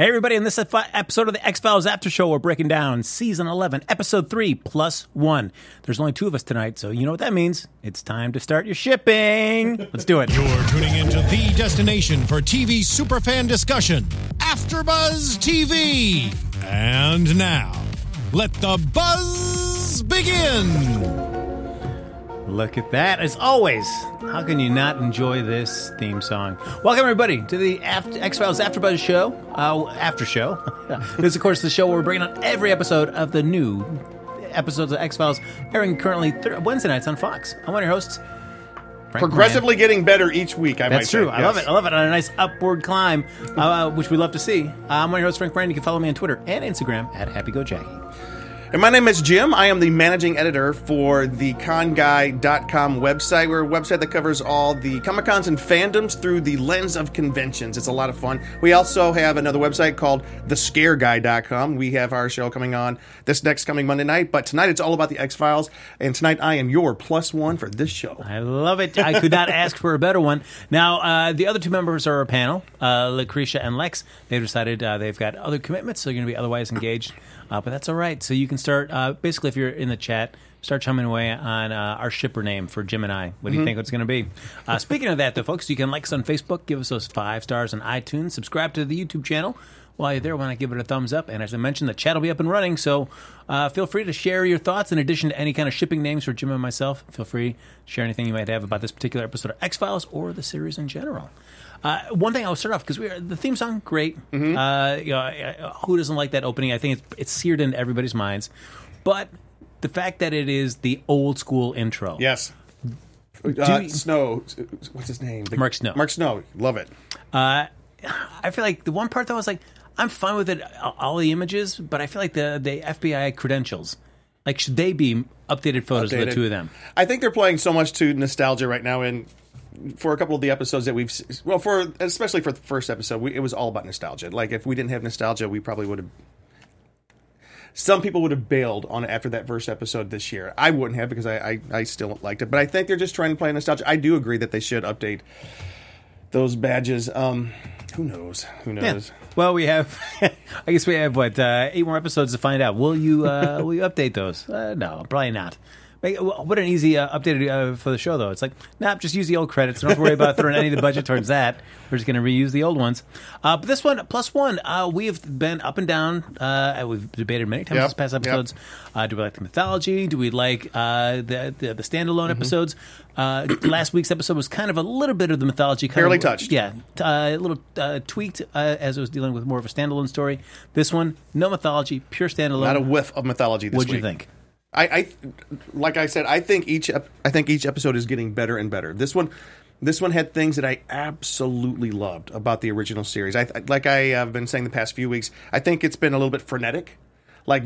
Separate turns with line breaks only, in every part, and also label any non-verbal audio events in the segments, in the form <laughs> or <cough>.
Hey, everybody, in this episode of the X Files After Show, we're breaking down season 11, episode 3, plus one. There's only two of us tonight, so you know what that means. It's time to start your shipping. Let's do it.
You're tuning into the destination for TV superfan discussion, AfterBuzz TV. And now, let the buzz begin.
Look at that. As always, how can you not enjoy this theme song? Welcome, everybody, to the after, X Files AfterBuzz show. Uh, after show. <laughs> this is, of course, the show where we're bringing on every episode of the new episodes of X Files, airing currently th- Wednesday nights on Fox. I'm one of your hosts. Frank
Progressively getting better each week, I might
That's true.
say.
I love it. I love it. On a nice upward climb, uh, which we love to see. Uh, I'm one of your hosts, Frank Moran. You can follow me on Twitter and Instagram at HappyGoJackie.
And my name is Jim. I am the managing editor for the conguy.com website. We're a website that covers all the Comic Cons and fandoms through the lens of conventions. It's a lot of fun. We also have another website called thescareguy.com. We have our show coming on this next coming Monday night, but tonight it's all about the X Files. And tonight I am your plus one for this show.
I love it. I could not <laughs> ask for a better one. Now, uh, the other two members are our panel, uh, Lucretia and Lex. They've decided uh, they've got other commitments, so they're going to be otherwise engaged. Uh, but that's all right. So you can start, uh, basically, if you're in the chat, start chumming away on uh, our shipper name for Jim and I. What do you think it's going to be? Uh, speaking of that, though, folks, you can like us on Facebook, give us those five stars on iTunes, subscribe to the YouTube channel. While you're there, why not give it a thumbs up? And as I mentioned, the chat will be up and running, so uh, feel free to share your thoughts in addition to any kind of shipping names for Jim and myself. Feel free to share anything you might have about this particular episode of X Files or the series in general. Uh, one thing I'll start off because we are the theme song great. Uh, you know, who doesn't like that opening? I think it's, it's seared into everybody's minds. But the fact that it is the old school intro,
Yes. Uh,
you-
Snow, what's his name? The-
Mark Snow.
Mark Snow, love it.
Uh, I feel like the one part that was like, I'm fine with it, all the images, but I feel like the the FBI credentials, like, should they be updated photos of the two of them?
I think they're playing so much to nostalgia right now, and for a couple of the episodes that we've, well, for especially for the first episode, we, it was all about nostalgia. Like if we didn't have nostalgia, we probably would have. Some people would have bailed on it after that first episode this year. I wouldn't have because I, I, I still liked it, but I think they're just trying to play nostalgia. I do agree that they should update those badges. Um, who knows? Who knows?
Well, we have, <laughs> I guess we have what uh, eight more episodes to find out. Will you uh, will you update those? Uh, no, probably not. Make- What an easy uh, update uh, for the show, though. It's like, nah, just use the old credits. Don't have to worry about throwing any of the budget towards that. We're just going to reuse the old ones. Uh, but this one, plus one, uh, we have been up and down. Uh, we've debated many times
Yep,
this past
yep.
episodes. Uh, do we like the mythology? Do we like uh, the, the the standalone
Mm-hmm.
episodes? Uh, <clears throat> last week's episode was kind of a little bit of the mythology, kind
Barely
of,
touched.
Yeah, uh, a little uh, tweaked uh, as it was dealing with more of a standalone story. This one, no mythology, pure standalone.
Not a whiff of mythology. This
What'd you think?
I, I like I said, I think each ep- I think each episode is getting better and better. This one, this one had things that I absolutely loved about the original series. I like I have been saying the past few weeks. I think it's been a little bit frenetic, like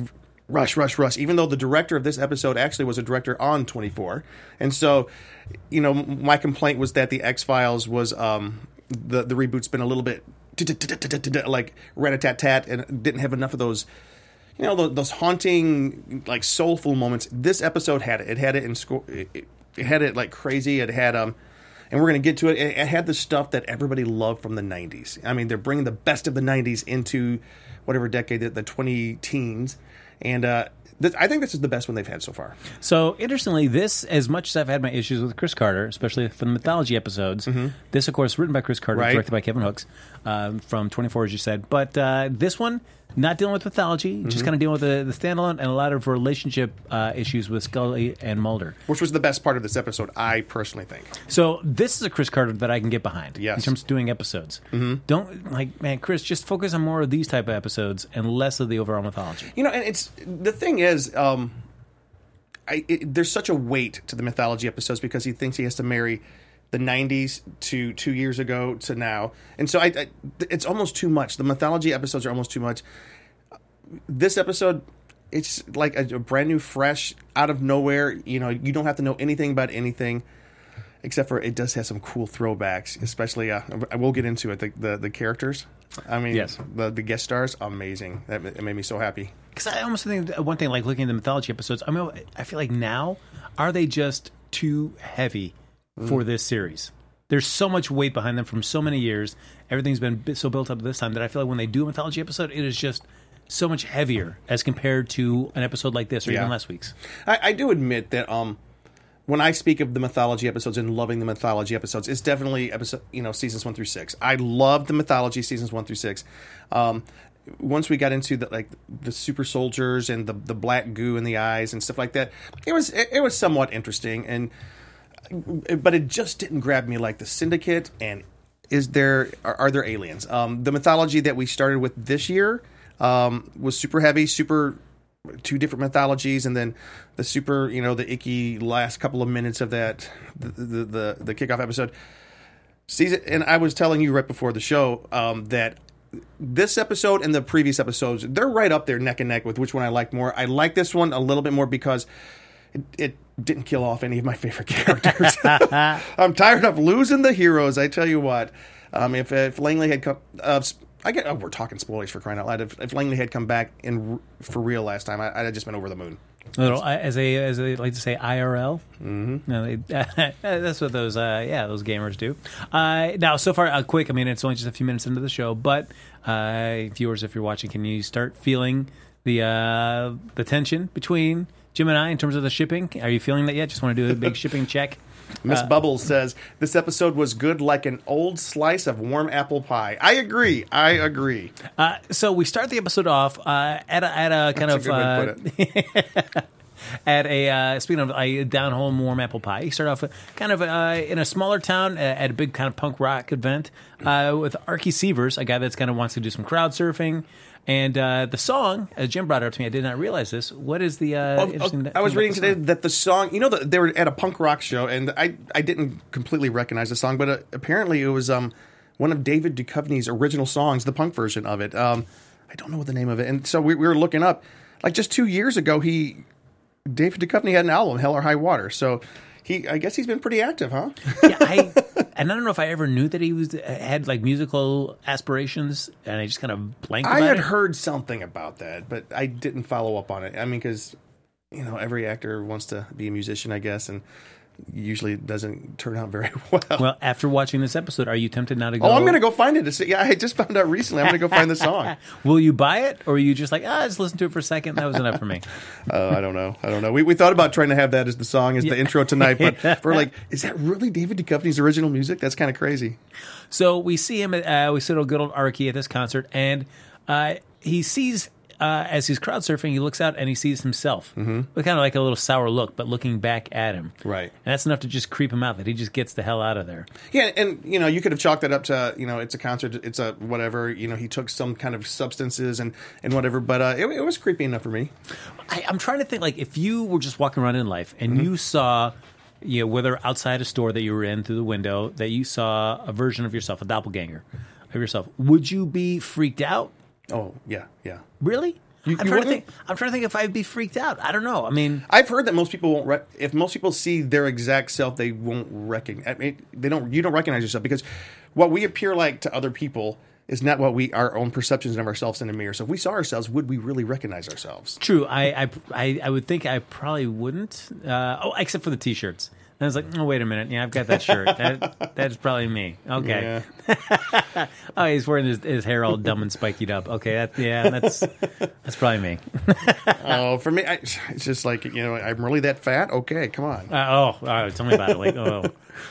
rush, rush, rush. Even though the director of this episode actually was a director on Twenty Four, and so you know my complaint was that the X Files was um the the reboot's been a little bit like rat a tat tat and didn't have enough of those you know those, haunting like soulful moments this episode had it it had it in score it, it, had it like crazy it had um and we're going to get to it. it it had the stuff that everybody loved from the 90s i mean they're bringing the best of the 90s into whatever decade the, the 20 teens and uh th- I think this is the best one they've had so far.
So interestingly, this as much as I've had my issues with Chris Carter, especially for the mythology episodes, this of course written by Chris Carter,
Mm-hmm. Right.
directed by Kevin Hooks um, from Twenty Four, as you said. But uh, this one, not dealing with mythology,
Mm-hmm.
just kind of dealing with the, the standalone and a lot of relationship uh, issues with Scully and Mulder.
Which was the best part of this episode, I personally think.
So this is a Chris Carter that I can get behind.
Yes.
in terms of doing episodes. Mm-hmm. Don't like man, Chris. Just focus on more of these type of episodes and less of the overall mythology.
You know, and it's the thing is, um, I, it, there's such a weight to the mythology episodes because he thinks he has to marry the 90s to two years ago to now, and so I, I it's almost too much. The mythology episodes are almost too much. This episode. It's like a, a brand new, fresh, out of nowhere. You know, you don't have to know anything about anything, except for it does have some cool throwbacks. Especially, uh, I will get into it. The the, the characters. I mean,
Yes.
the the guest stars, amazing. That it made me so happy.
Because I almost think one thing, like looking at the mythology episodes, I mean, I feel like now are they just too heavy
Mm.
for this series? there's so much weight behind them from so many years. Everything's been so built up this time that I feel like when they do a mythology episode, it is just so much heavier as compared to an episode like this or
Yeah.
even last week's.
I, I do admit that um, when I speak of the mythology episodes and loving the mythology episodes, it's definitely episode you know seasons one through six. I love the mythology seasons one through six. Um, once we got into the like the super soldiers and the the black goo in the eyes and stuff like that, it was it, it was somewhat interesting and but it just didn't grab me like the syndicate and is there are, are there aliens? Um, the mythology that we started with this year um, was super heavy super two different mythologies and then the super you know the icky last couple of minutes of that the the the, the kickoff episode. Season and i was telling you right before the show um, that this episode and the previous episodes they're right up there neck and neck with which one i like more. I like this one a little bit more because it, it didn't kill off any of my favorite <laughs> characters. <laughs> I'm tired of losing the heroes. I tell you what, um, if if Langley had come, uh, I get oh, we're talking spoilers for crying out loud. If, if Langley had come back in r- for real last time, I, I'd have just been over the moon.
Little, uh, as a as they like to say IRL. Mm-hmm. No, they, <laughs> that's what those uh, yeah those gamers do. Uh, now, so far, uh, quick. I mean, it's only just a few minutes into the show, but uh, viewers, if you're watching, can you start feeling the uh, the tension between Jim and I in terms of the shipping? Are you feeling that yet? Just want to do a big <laughs> shipping check.
Miss Bubbles says this episode was good like an old slice of warm apple pie. I agree. I agree.
Uh, so we start the episode off uh, at a, at a kind
That's
of
a good way to
uh,
put <laughs> it.
at a uh, speaking of a down home warm apple pie. You start off kind of uh, in a smaller town uh, at a big kind of punk rock event uh, with Archie Severs, a guy that's kind of wants to do some crowd surfing. And uh, the song, as Jim brought it up to me, I did not realize this. What is the? Uh,
Oh, oh, I was reading today that the song, you know, the, they were at a punk rock show, and I I didn't completely recognize the song, but uh, apparently it was um one of David Duchovny's original songs, the punk version of it. Um, I don't know what the name of it, and so we, we were looking up, like just two years ago, he David Duchovny had an album, Hell or High Water. So he, I guess he's been pretty active, huh?
yeah, I, <laughs> and I don't know if I ever knew that he was had like musical aspirations, and I just kind of blanked.
I had
it.
heard something about that, but I didn't follow up on it. I mean, because you know every actor wants to be a musician, I guess, and usually it doesn't turn out very <laughs> well.
Well, after watching this episode, are you tempted now to go?
oh, I'm gonna go find it. To see. Yeah, I just found out recently. I'm gonna go find the song. <laughs>
Will you buy it, or are you just like, ah, just listen to it for a second? That was enough for me. <laughs>
Uh, I don't know. I don't know. We, we thought about trying to have that as the song as the intro tonight, but we're like, is that really David Duchovny's original music? That's kind of crazy.
So we see him. At, uh, we see little good old Arky at this concert, and uh, he sees uh, as he's crowd surfing. He looks out and he sees himself, mm-hmm. with kind of like a little sour look, but looking back at him.
Right.
and that's enough to just creep him out. That he just gets the hell out of there.
Yeah, and you know, you could have chalked that up to you know, it's a concert, it's a whatever. You know, he took some kind of substances and and whatever, but uh, it, it was creepy enough for me.
I, I'm trying to think like if you were just walking around in life and
Mm-hmm.
you saw, you know, whether outside a store that you were in through the window that you saw a version of yourself, a doppelganger of yourself, would you be freaked out?
Oh yeah, yeah.
Really?
You-
I'm
you
trying to think. I'm trying to think if I'd be freaked out. I don't know. I mean,
I've heard that most people won't. Re- if most people see their exact self, they won't recognize. I mean, they don't. You don't recognize yourself because what we appear like to other people is not what we our own perceptions of ourselves in the mirror. So if we saw ourselves, would we really recognize ourselves?
True. I I, I, I would think I probably wouldn't. Uh, oh, except for the t-shirts. And I was like, oh, wait a minute. Yeah, I've got that shirt. <laughs> That, that's probably me. Okay.
Yeah. <laughs>
Oh, he's wearing his, his hair all dumb and spikied up. Okay. That, yeah, that's that's probably me. <laughs>
Oh, for me, I, it's just like you know, I'm really that fat. Okay, come on.
Uh, oh, all right, tell me about it. Like, oh,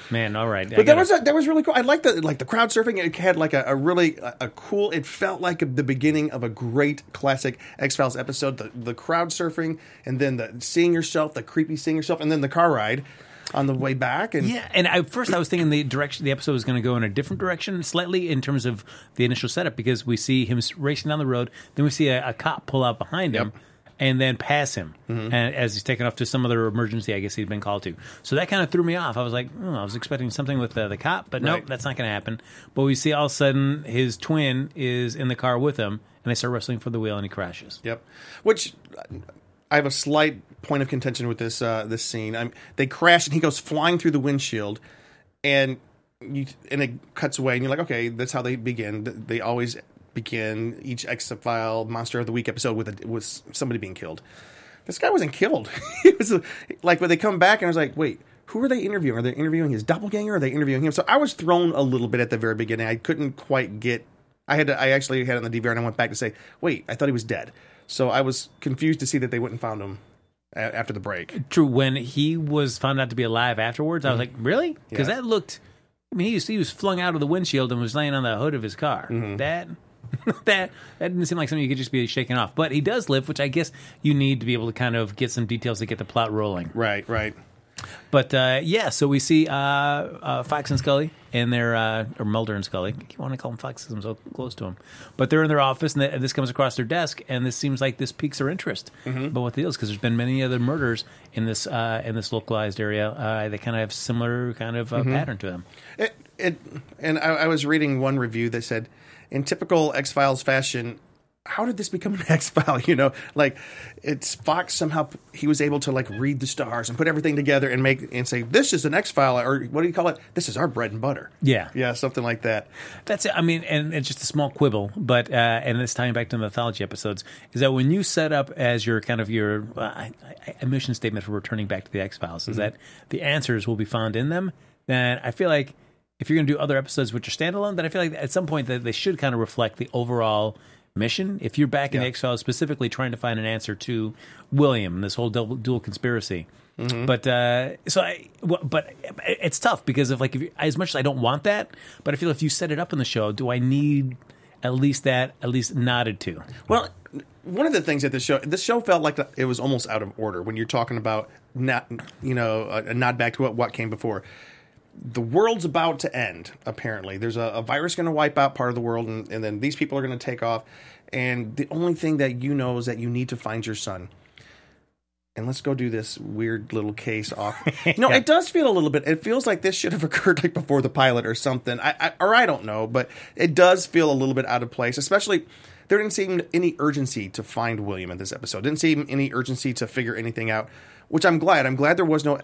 man. All right.
But that was that was really cool. I like the like the crowd surfing. It had like a, a really a, a cool. It felt like the beginning of a great classic X Files episode. The the crowd surfing, and then the seeing yourself, the creepy seeing yourself, and then the car ride on the way back. And
Yeah, and at first I was thinking the direction the episode was going to go in a different direction slightly in terms of the initial setup because we see him racing down the road, then we see a, a cop pull out behind him.
Yep. Mm-hmm.
And then pass him, and as he's taken off to some other emergency, I guess he'd been called to. So that kind of threw me off. I was like, oh, I was expecting something with uh, the cop, but nope,
Right.
that's not going to happen. But we see all of a sudden his twin is in the car with him, and they start wrestling for the wheel, and he crashes.
Yep. Which I have a slight point of contention with this uh, this scene. I'm, they crash and he goes flying through the windshield, and you and it cuts away, and you're like, okay, that's how they begin. They always begin each X File Monster of the Week episode with a, with somebody being killed. This guy wasn't killed. <laughs> he was like when they come back, and I was like, wait. who are they interviewing? Are they interviewing his doppelganger? Are they interviewing him? So I was thrown a little bit at the very beginning. I couldn't quite get. I had to. I actually had it on the DVR and I went back to say, wait, I thought he was dead. So I was confused to see that they went and found him after the break.
True. When he was found out to be alive afterwards, I was mm-hmm. like, really? Because
Yeah.
that looked. I mean, he was, he was flung out of the windshield and was laying on the hood of his car. Mm-hmm. That. <laughs> that that didn't seem like something you could just be shaking off, but he does live, which I guess you need to be able to kind of get some details to get the plot rolling.
Right, right.
But uh, yeah, so we see uh, uh, Fox and Scully in their uh, or Mulder and Scully. I want to call them Fox because I'm so close to them. But they're in their office, and, th- and this comes across their desk, and this seems like this piques their interest. But what the deal is, because there's been many other murders in this uh, in this localized area, uh, they kind of have similar kind of uh, pattern to them.
It, it and I, I was reading one review that said, in typical X Files fashion, how did this become an <laughs> X File? You know, like it's Fox somehow he was able to like read the stars and put everything together and make and say this is an X File or what do you call it? This is our bread and butter.
Yeah.
yeah, something like that.
That's it. I mean, and it's just a small quibble, but uh, and it's tying back to the mythology episodes. Is that when you set up as your kind of your uh, I- I- a mission statement for returning back to the X Files is that the answers will be found in them? Then I feel like if you're going to do other episodes which are standalone, then I feel like at some point that they should kind of reflect the overall mission. If you're back in the
Yeah.
X Files specifically trying to find an answer to William, this whole double, dual conspiracy. But uh, so, I, w- but it's tough because of like if you, as much as I don't want that, but I feel if you set it up in the show, do I need at least that at least nodded to?
Well, one of the things that this show this show felt like it was almost out of order when you're talking about not you know a, a nod back to what what came before. The world's about to end. Apparently, there's a, a virus going to wipe out part of the world, and, and then these people are going to take off. And the only thing that you know is that you need to find your son. And let's go do this weird little case off. <laughs> No,
Yeah.
it does feel a little bit. It feels like this should have <laughs> occurred like before the pilot or something. I, I or I don't know, but it does feel a little bit out of place. Especially there didn't seem any urgency to find William in this episode. Didn't seem any urgency to figure anything out, which I'm glad. I'm glad there was no.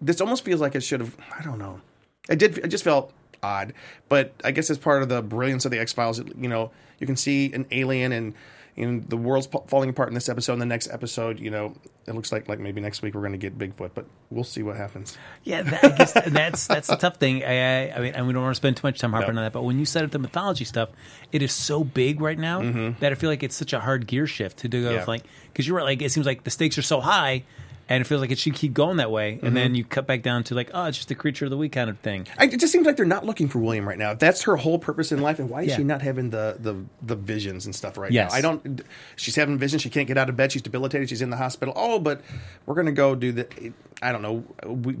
This almost feels like it should have. I don't know. It did. It just felt odd, but I guess as part of the brilliance of the X Files, you know, you can see an alien and. And the world's falling apart in this episode. In the next episode, you know, it looks like like maybe next week we're going to get Bigfoot, but we'll see what happens.
Yeah, that, I guess that's that's the tough thing. I, I, I mean, and we don't want to spend too much time harping
No.
on that. But when you set up the mythology stuff, it is so big right now that I feel like it's such a hard gear shift to do.
Mm-hmm. Yeah.
Like because you're right, like it seems like the stakes are so high, and it feels like it should keep going that way. And then mm-hmm. you cut back down to like, oh, it's just a creature of the week kind of thing.
I, it just seems like they're not looking for William right now. That's her whole purpose in life, and why is
Yeah.
she not having the, the the visions and stuff right
Yes.
now? I don't. She's having visions. She can't get out of bed. She's debilitated. She's in the hospital. Oh, but we're gonna go do the. I don't know. We,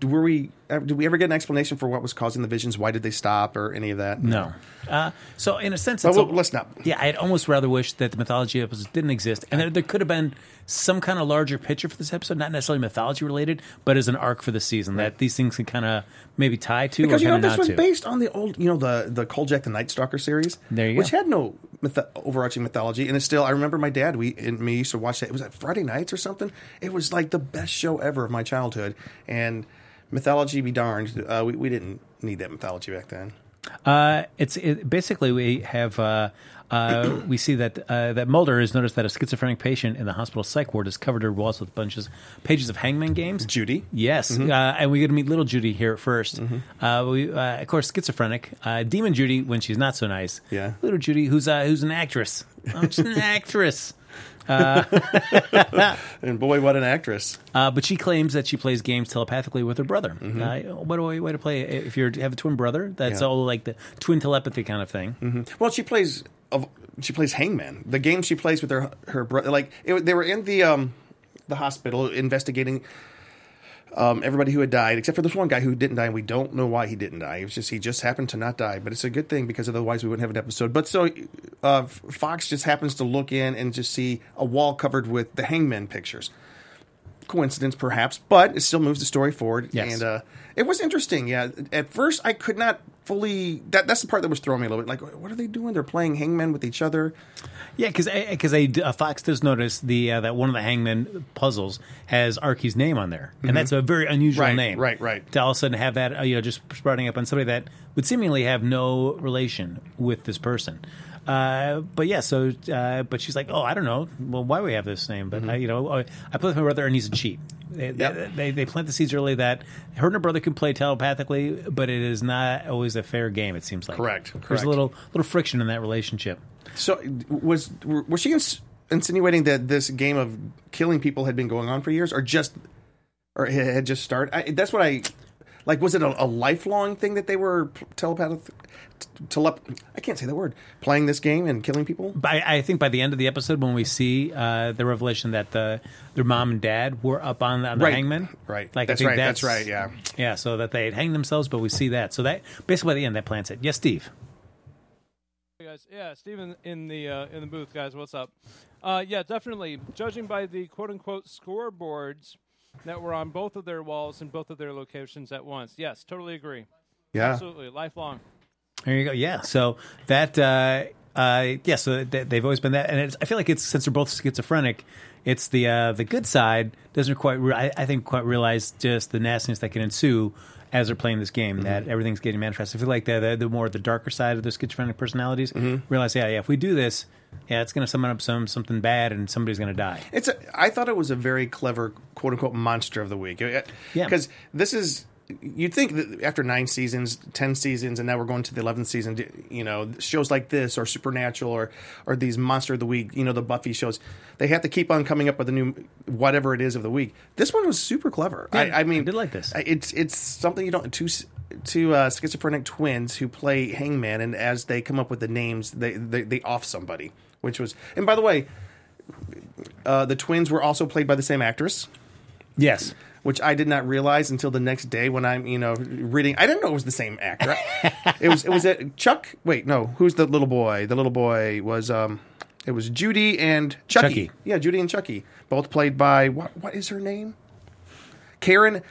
do were we? Uh, Did we ever get an explanation for what was causing the visions? Why did they stop, or any of that?
No. Uh, so in a sense, it's
we'll- let's not.
Yeah, I'd almost rather wish that the mythology episodes didn't exist, and there, there could have been some kind of larger picture for this episode, not necessarily mythology related, but as an arc for the season that these things can kind of maybe tie to
Because you know this was
to.
based on the old, you know, the the Kolchak the Night Stalker series.
There you
which
go.
had no myth- overarching mythology, and it's still. I remember my dad. We and me used to watch that. It was at Friday nights or something. It was like the best show ever of my childhood. And mythology be darned, uh, we we didn't need that mythology back then.
Uh, it's it, basically we have uh, uh, <clears throat> we see that uh, that Mulder has noticed that a schizophrenic patient in the hospital psych ward has covered her walls with bunches pages of Hangman games.
Judy.
Yes,
Mm-hmm.
uh, and we get to meet little Judy here at 1st Uh, we, uh, of course, schizophrenic. Uh, Demon Judy when she's not so nice.
Yeah.
little Judy, who's uh, who's an actress. I'm just an <laughs> actress. <laughs>
And boy, what an actress!
Uh, but she claims that she plays games telepathically with her brother.
Mm-hmm.
Uh, what a way, way to play it. If you have a twin brother, that's
Yeah.
all like the twin telepathy kind of thing.
Well, she plays of she plays Hangman. The game she plays with her her brother. Like it, they were in the um the hospital investigating um everybody who had died except for this one guy who didn't die. and We don't know why he didn't die. It was just he just happened to not die. But it's a good thing because otherwise we wouldn't have an episode. But so uh, Fox just happens to look in and just see a wall covered with the Hangman pictures. Coincidence, perhaps, but it still moves the story forward.
Yes.
And uh, it was interesting. Yeah, at first I could not fully. That that's the part that was throwing me a little bit. Like, what are they doing? They're playing hangman with each other.
Yeah, because because uh, Fox does notice the uh, that one of the Hangman puzzles has Arky's name on there, and that's a very unusual
Right,
name.
right, right.
To all of a sudden have that uh, you know just sprouting up on somebody that would seemingly have no relation with this person. Uh, but yeah, so uh, but she's like, oh, I don't know. Well, why we have this name? But I, you know, I I play with my brother, and he's a cheat. They,
Yep.
they, they plant the seeds early that her and her brother can play telepathically, but it is not always a fair game. It seems like
Correct,
There's
correct.
a little little friction in that relationship.
So was was she ins- insinuating that this game of killing people had been going on for years, or just or had just started? I, that's what I like. Was it a, a lifelong thing that they were telepathic? Telep- I can't say the word. Playing this game and killing people.
By, I think by the end of the episode, when we see uh, the revelation that the their mom and dad were up on the, on the
Right.
hangman,
Right.
Like
That's
I think
right, that's right, yeah.
yeah. So that they had hanged themselves, but we see that. So that basically by the end, that plants it. Yes, Steve.
Hey guys, yeah, Steven in the uh, in the booth, guys. What's up? Uh, yeah, definitely. Judging by the quote unquote scoreboards that were on both of their walls in both of their locations at once. Yes, totally agree.
Yeah.
Absolutely, lifelong.
There you go. Yeah. So that, uh, uh, yeah. So they, they've always been that, and it's, I feel like it's since they're both schizophrenic, it's the uh, the good side doesn't quite, re- I, I think, quite realize just the nastiness that can ensue as they're playing this game. That everything's getting manifest. I feel like the, the the more the darker side of their schizophrenic personalities realize, yeah, yeah, if we do this, yeah, it's going to summon up some something bad, and somebody's going to die.
It's. A, I thought it was a very clever quote unquote monster of the week.
Yeah.
Because this is. You'd think that after nine seasons, ten seasons, and now we're going to the eleventh season. You know, shows like this or Supernatural or or these monster of the week. You know, the Buffy shows. They have to keep on coming up with a new whatever it is of the week. This one was super clever.
Yeah,
I, I mean,
I did like this.
It's it's something you don't two two uh, schizophrenic twins who play hangman, and as they come up with the names, they they, they off somebody, which was. And by the way, uh, the twins were also played by the same actress,
Yes.
Which I did not realize until the next day when I'm, you know, reading. I didn't know it was the same actor. <laughs> it was, it was a Chuck. Wait, no, who's the little boy? The little boy was, um, it was Judy and Chucky.
Chucky.
Yeah, Judy and Chucky, both played by what? What is her name? Karin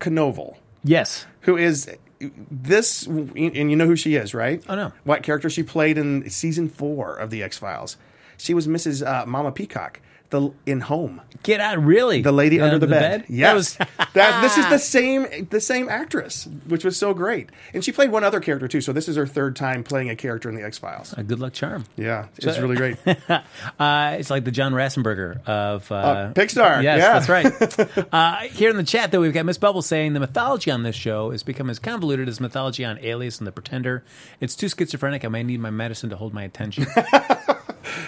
Konoval,
Yes.
who is this, and you know who she is, right?
Oh, no.
What character she played in season four of the X Files? She was Mrs. Uh, Mama Peacock, the in Home.
Get out! Really?
The lady
Uh,
under the, bed.
That
Yes,
was- <laughs>
that this is the <laughs> same the same actress, which was so great. And she played one other character too. So this is her third time playing a character in the X Files.
a good luck charm.
Yeah, it's really great. <laughs>
Uh, it's like the John Ratzenberger of uh,
Uh, Pixar,
Yes,
yeah.
that's right. uh, here in the chat, though, we've got Miss Bubble saying the mythology on this show has become as convoluted as mythology on Alias and The Pretender. It's too schizophrenic. I may need my medicine to hold my attention.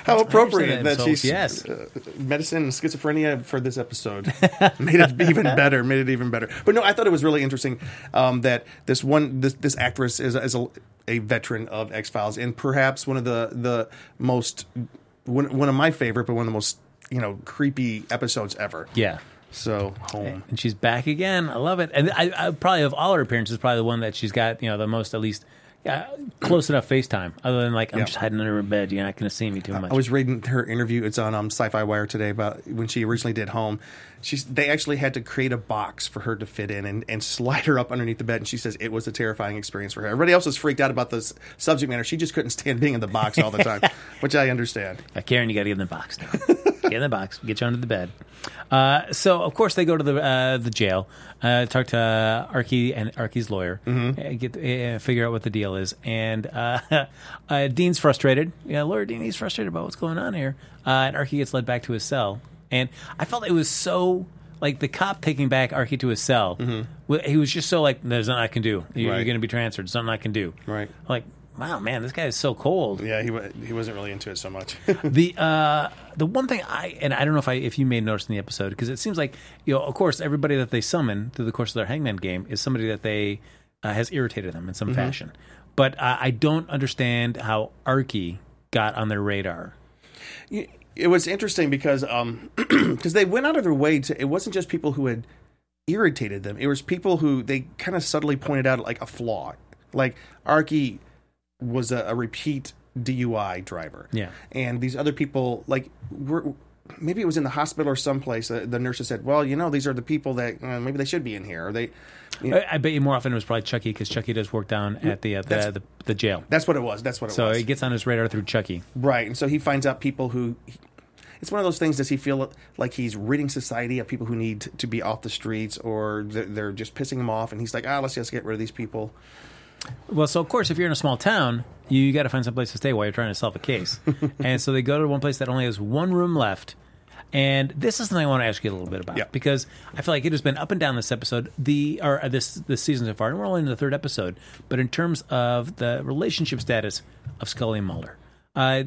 How appropriate
that.
she's
yes.
uh, medicine and schizophrenia for this episode <laughs> made it even better. Made it even better. But no, I thought it was really interesting um, that this one this this actress is, is a, a veteran of X Files and perhaps one of the the most one, one of my favorite, but one of the most you know creepy episodes ever.
yeah.
So home.
And she's back again. I love it. And I, I probably of all her appearances, probably the one that she's got, you know, the most at least uh, close enough FaceTime. Other than like, I'm
Yeah.
just hiding under her bed. You're not going to see me too much.
I was reading her interview. It's on um, Sci-Fi Wire today about when she originally did Home. She's they actually had to create a box for her to fit in and, and slide her up underneath the bed. And she says it was a terrifying experience for her. Everybody else was freaked out about this subject matter. She just couldn't stand being in the box all the <laughs> time, which I understand.
Uh, Karen, you got to get in the box now. <laughs> get in the box. Get you under the bed. Uh, so, of course, they go to the uh, the jail, uh, talk to uh, Archie and Archie's lawyer,
Mm-hmm.
uh, get uh, figure out what the deal is. And uh, <laughs> uh, Dean's frustrated. Yeah, lawyer Dean, he's frustrated about what's going on here. Uh, and Archie gets led back to his cell. And I felt it was so like the cop taking back Archie to his cell. wa- He was just so like, "There's nothing I can do. You're,
Mm-hmm. Right.
going to be transferred. There's nothing I can do."
Right.
Like, wow, man, this guy is so cold
Yeah, he wa- he wasn't really into it so much. <laughs>
the uh, the one thing I and I don't know if I if you may notice in the episode because it seems like you know of course everybody that they summon through the course of their Hangman game is somebody that they uh, has irritated them in some fashion, but uh, I don't understand how Archie got on their radar.
it was interesting because um <clears throat> because they went out of their way to. It wasn't just people who had irritated them. It was people who they kind of subtly pointed out like a flaw. Like Arky was a, a repeat DUI driver.
Yeah.
and these other people like were. Maybe it was in the hospital or someplace. Uh, the nurses said, "Well, you know, these are the people that uh, maybe they should be in here." Or they, you know,
I, I bet you more often it was probably Chucky because Chucky does work down at the uh, the, the the jail.
that's what it was. That's what it
So
was.
So he gets on his radar through Chucky.
Right, and so he finds out people who. It's one of those things. Does he feel like he's ridding society of people who need to be off the streets, or they're, they're just pissing him off? And he's like, ah, let's just get rid of these people.
Well, so of course, if you're in a small town you got to find some place to stay while you're trying to solve a case. <laughs> and so they go to one place that only has one room left. And this is something I want to ask you a little bit about
Yeah.
because I feel like it has been up and down this episode, the or uh, this this season so far, and we're only in the third episode. But in terms of the relationship status of Scully and Mulder, uh,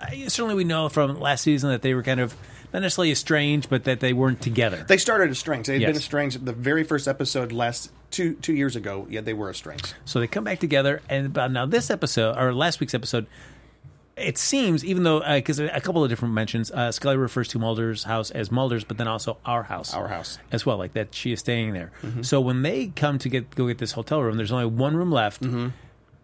I, certainly we know from last season that they were kind of not necessarily estranged, but that they weren't together.
They started estranged. They had
Yes.
been estranged the very first episode last two two years ago. Yeah, they were estranged.
So they come back together, and but now this episode or last week's episode, it seems even though uh, because a couple of different mentions, uh, Scully refers to Mulder's house as Mulder's, but then also our house,
Our house.
as well, like that she is staying there. Mm-hmm. So when they come to get go get this hotel room, there's only one room left. Mm-hmm.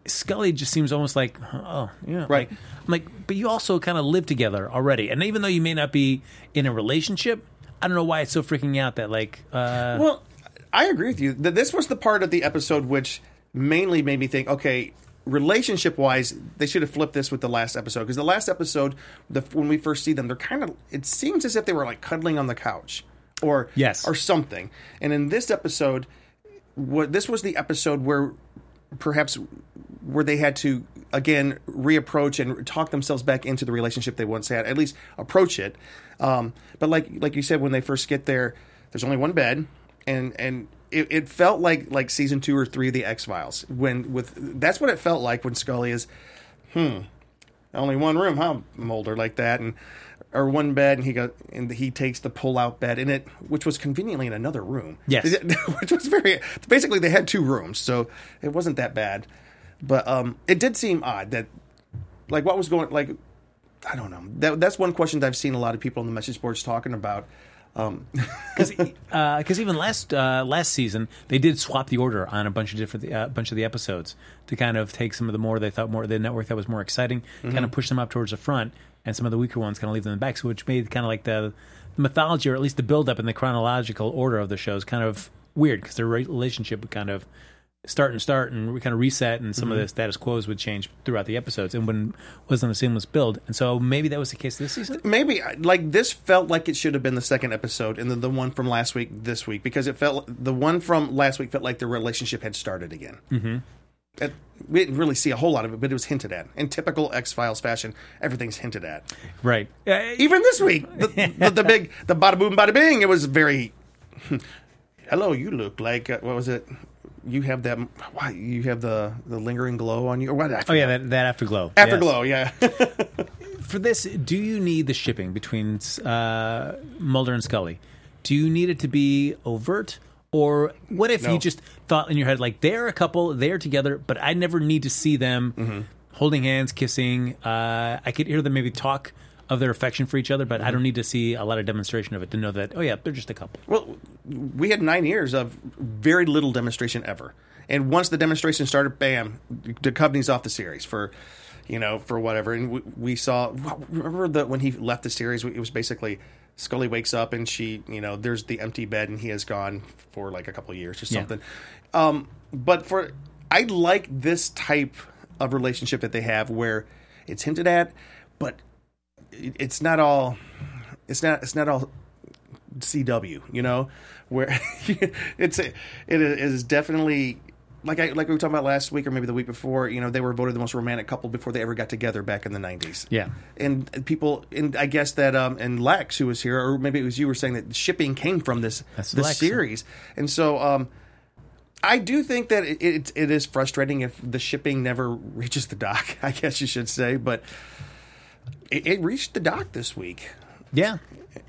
Scully just seems almost like, oh yeah,
Right.
Like, I'm like, but you also kind of live together already, and even though you may not be in a relationship, I don't know why it's so freaking out that like, uh,
Well, I agree with you. That this was the part of the episode which mainly made me think, okay, relationship wise, they should have flipped this with the last episode because the last episode, the, when we first see them, they're kind of. It seems as if they were like cuddling on the couch, or
Yes.
or something. And in this episode, what this was the episode where perhaps where they had to again reapproach and talk themselves back into the relationship they once had at least approach it. Um, but like like you said when they first get there there's only one bed and and it, it felt like like season two or three of the X Files when with that's what it felt like when Scully is hmm only one room huh Mulder like that and or one bed and he got and he takes the pull out bed in it which was conveniently in another room.
Yes. <laughs>
which was very basically they had two rooms so it wasn't that bad. But um it did seem odd that like what was going like i don't know. That, that's one question that i've seen a lot of people on the message boards talking about um <laughs>
because uh, even last uh, last season they did swap the order on a bunch of different uh, bunch of the episodes to kind of take some of the more they thought more the network that was more exciting, kind of push them up towards the front, and some of the weaker ones kind of leave them in the back. So which made kind of like the, the mythology or at least the build up in the chronological order of the shows kind of weird because their relationship would kind of start and start and we kind of reset and some of the status quos would change throughout the episodes and when wasn't a seamless build. And so maybe that was the case this season.
Maybe like this felt like it should have been the second episode and then the one from last week this week because it felt the one from last week felt like the relationship had started again. Mm-hmm. we didn't really see a whole lot of it but it was hinted at. In typical x-files fashion everything's hinted at.
Right. Uh,
even this week the, the, the big the bada boom bada bing it was very <laughs> hello you look like uh, what was it you have that why you have the the lingering glow on you or what
oh yeah that, that afterglow
afterglow yeah <laughs>
for this, do you need the shipping between uh, Mulder and Scully? Do you need it to be overt, or what if
No.
you just thought in your head like they're a couple, they're together, but I never need to see them
Mm-hmm.
holding hands, kissing. Uh, I could hear them maybe talk of their affection for each other, but I
Mm-hmm.
don't need to see a lot of demonstration of it to know that. Oh yeah, they're just a couple.
Well, we had nine years of very little demonstration ever, and once the demonstration started, bam, the company's off the series for, you know, for whatever. And we, we saw. Remember that when he left the series, it was basically Scully wakes up and she, you know, there's the empty bed and he has gone for like a couple of years or
Yeah.
something. Um, but for I like this type of relationship that they have where it's hinted at, but it- it's not all. It's not. It's not all CW, you know, where <laughs> it's it is definitely like I like we were talking about last week or maybe the week before. You know, they were voted the most romantic couple before they ever got together back in the nineties.
Yeah.
and people, and I guess that um, and Lex who was here, or maybe it was you were saying that shipping came from this
That's
this
Lex.
series, and so um, I do think that it, it it is frustrating if the shipping never <laughs> reaches the dock. I guess you should say, but it, it reached the dock this week.
Yeah,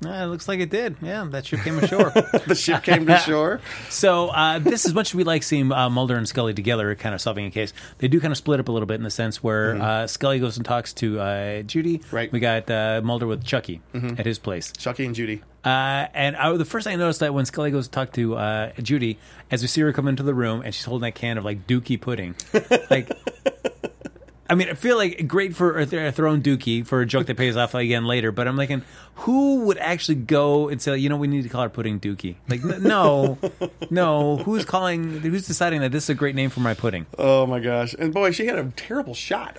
uh, it looks like it did. Yeah, that ship came ashore. <laughs>
The ship came to shore. <laughs>
So uh, this, is much as we like seeing uh, Mulder and Scully together, kind of solving a case, they do kind of split up a little bit in the sense where uh, Scully goes and talks to uh, Judy.
Right.
We got uh, Mulder with Chucky at his place.
Chucky and Judy.
Uh, and I, the first thing I noticed that when Scully goes to talk to uh, Judy, as we see her come into the room, and she's holding that can of like Dookie pudding, <laughs> like. I mean, I feel like great for a, th- uh, a thrown Dookie for a joke that pays off again later. But I'm thinking, who would actually go and say, you know, we need to call our pudding Dookie? Like, n- no, <laughs> no. Who's calling? Who's deciding that this is a great name for my pudding?
Oh my gosh! And boy, she had a terrible shot.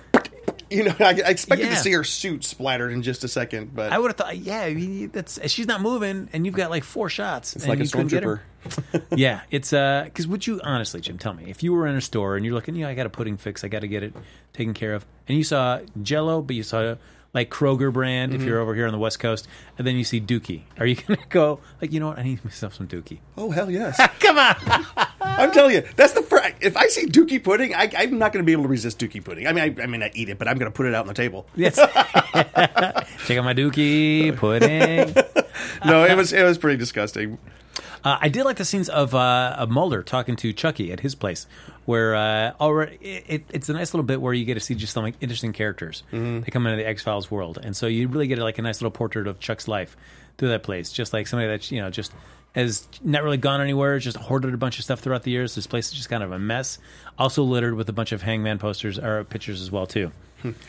You know, I, <laughs> I expected
Yeah.
to see her suit splattered in just a second, but
I would have thought, yeah, I mean, that's she's not moving, and you've got like four shots.
it's
and
like a
you couldn't get her.
stormtrooper. <laughs>
yeah, it's uh, because would you honestly, Jim, tell me if you were in a store and you're looking, you know, I got a pudding fix, I got to get it taken care of, and you saw Jello, but you saw like Kroger brand
Mm-hmm.
if you're over here on the West Coast, and then you see Dookie, are you <laughs> gonna go like, you know what, I need myself some Dookie?
Oh hell yes! <laughs>
Come on, <laughs>
I'm telling you, that's the first. If I see Dookie pudding, I, I'm not going to be able to resist Dookie pudding. I mean, I, I mean, I eat it, but I'm going to put it out on the table.
yes. check out my Dookie pudding.
No, it was it was pretty disgusting.
Uh, I did like the scenes of uh, of Mulder talking to Chucky at his place, where uh, already it, it's a nice little bit where you get to see just some like interesting characters.
Mm-hmm.
They come into the X Files world, and so you really get like a nice little portrait of Chuck's life through that place. Just like somebody that you know just has not really gone anywhere, just hoarded a bunch of stuff throughout the years. This place is just kind of a mess, also littered with a bunch of Hangman posters or pictures as well too.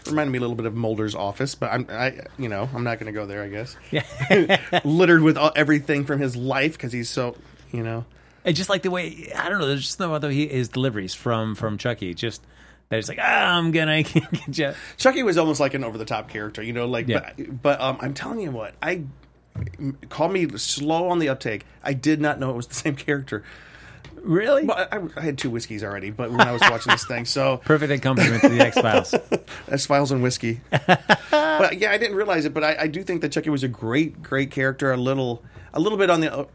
Reminded me a little bit of Mulder's office, but I'm, I, you know, I'm not going to go there. I guess
Yeah. <laughs>
littered with all, everything from his life because he's so, you know.
And just like the way I don't know, there's just no other he his deliveries from from Chucky. Just that it's like ah, I'm gonna <laughs> get you.
Chucky was almost like an over the top character, you know, like
Yeah.
but, but um, I'm telling you what, I call me slow on the uptake. I did not know it was the <laughs> same character.
Really?
Well, I, I had two whiskeys already, but when I was watching this thing, so <laughs>
Perfect accompaniment to the X Files. <laughs>
X Files and whiskey. <laughs> but yeah, I didn't realize it, but I, I do think that Chucky was a great, great character. A little, a little bit on the,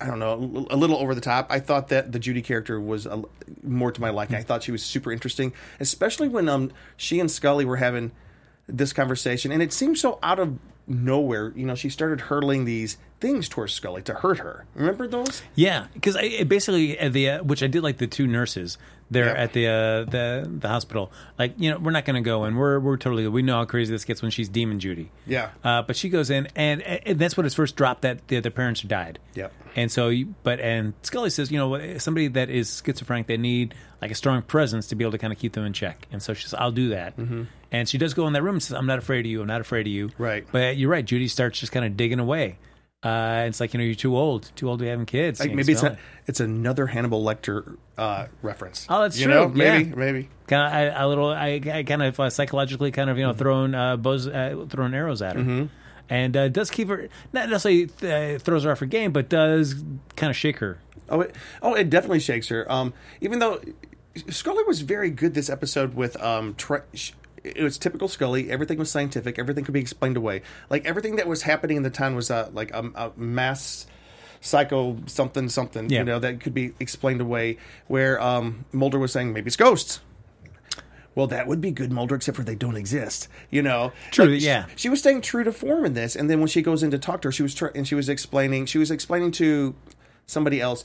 I don't know, a little over the top. I thought that the Judy character was a, more to my liking. I thought she was super interesting, especially when um she and Scully were having this conversation, and it seemed so out of nowhere. You know, she started hurling these things towards Scully to hurt her. Remember those?
Yeah, because I basically at the uh, which I did like the two nurses there
Yeah.
at the uh, the the hospital. Like you know, we're not going to go in. We're we're totally. We know how crazy this gets when she's Demon Judy.
Yeah.
Uh, but she goes in, and, and that's when it's first dropped that the, the parents died.
Yep.
And so, but and Scully says, you know, somebody that is schizophrenic, they need like a strong presence to be able to kind of keep them in check. And so she says, I'll do that. Mm-hmm. And she does go in that room and says, I'm not afraid of you. I'm not afraid of you.
Right.
But you're right. Judy starts just kind of digging away. Uh, it's like you know you're too old, too old to be having kids.
Like maybe it's it's another Hannibal Lecter uh, reference.
Oh, that's
you
true.
know, maybe,
Yeah.
maybe.
kind of a little. I, I kind of uh, psychologically kind of you know
Mm-hmm.
throwing uh, bows, uh, throwing arrows at her, and uh, does keep her not necessarily throws her off her game, but does kind of shake her.
Oh, it, oh, it definitely shakes her. Um, even though Scully was very good this episode with um, tra- it was typical Scully. Everything was scientific. Everything could be explained away. Like everything that was happening in the town was uh, like a, a mass psycho something something.
Yeah.
You know that could be explained away. Where um, Mulder was saying maybe it's ghosts. Well, that would be good, Mulder, except for they don't exist. You know,
True,
Like, she-
yeah.
She, was staying true to form in this, and then when she goes in to talk to her, she was tr- and she was explaining. She was explaining to somebody else.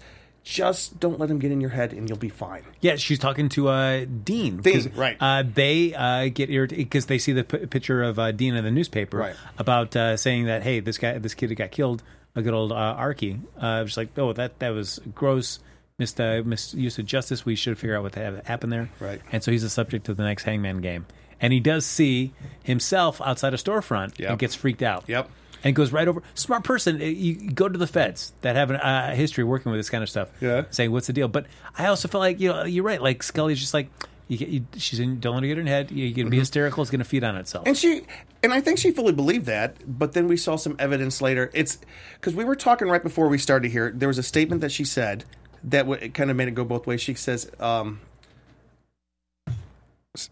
Just don't let him get in your head, and you'll be fine.
Yeah, she's talking to uh, Dean.
Dean,
'cause,
right.
Uh, they uh, get irritated because they see the p- picture of uh, Dean in the newspaper
Right.
about uh, saying that hey, this guy, this kid got killed. A good old uh, Arky. Uh, just like oh, that that was gross. Mis- uh, misuse of justice. We should figure out what happened there.
Right.
And so he's the subject of the next Hangman game. And he does see himself outside a storefront
Yep.
and gets freaked out.
Yep.
And goes right over. Smart person. uh, You go to the feds that have a uh, history working with this kind of stuff.
Yeah.
Saying what's the deal. But I also feel like you know you're right. Like Scully's just like you get. You, she's in. Don't let her get in her head. You're gonna be hysterical. It's gonna feed on itself.
And she, and I think she fully believed that. But then we saw some evidence later. It's because we were talking right before we started here. There was a statement that she said that w- it kind of made it go both ways. She says, um,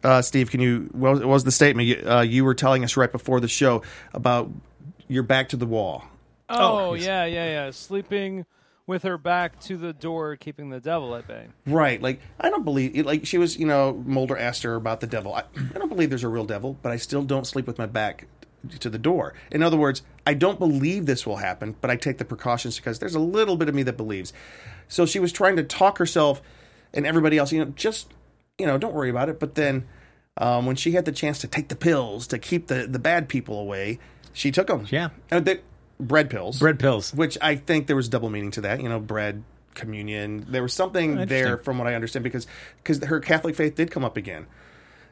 uh, "Steve, can you? What was, what was the statement you, uh, you were telling us right before the show about your back to the wall?"
Oh,
yes.
yeah, yeah, yeah. Sleeping with her back to the door, keeping the devil at bay.
Right. Like, I don't believe, like, she was, you know, Mulder asked her about the devil. I, I don't believe there's a real devil, but I still don't sleep with my back to the door. In other words, I don't believe this will happen, but I take the precautions because there's a little bit of me that believes. So she was trying to talk herself and everybody else, you know, just, you know, don't worry about it. But then um, when she had the chance to take the pills to keep the, the bad people away, she took them.
Yeah.
And the, bread pills
Bread pills.
which I think there was double meaning to that. You know, bread, communion. There was something
Oh,
there, from what I understand, because because her Catholic faith did come up again,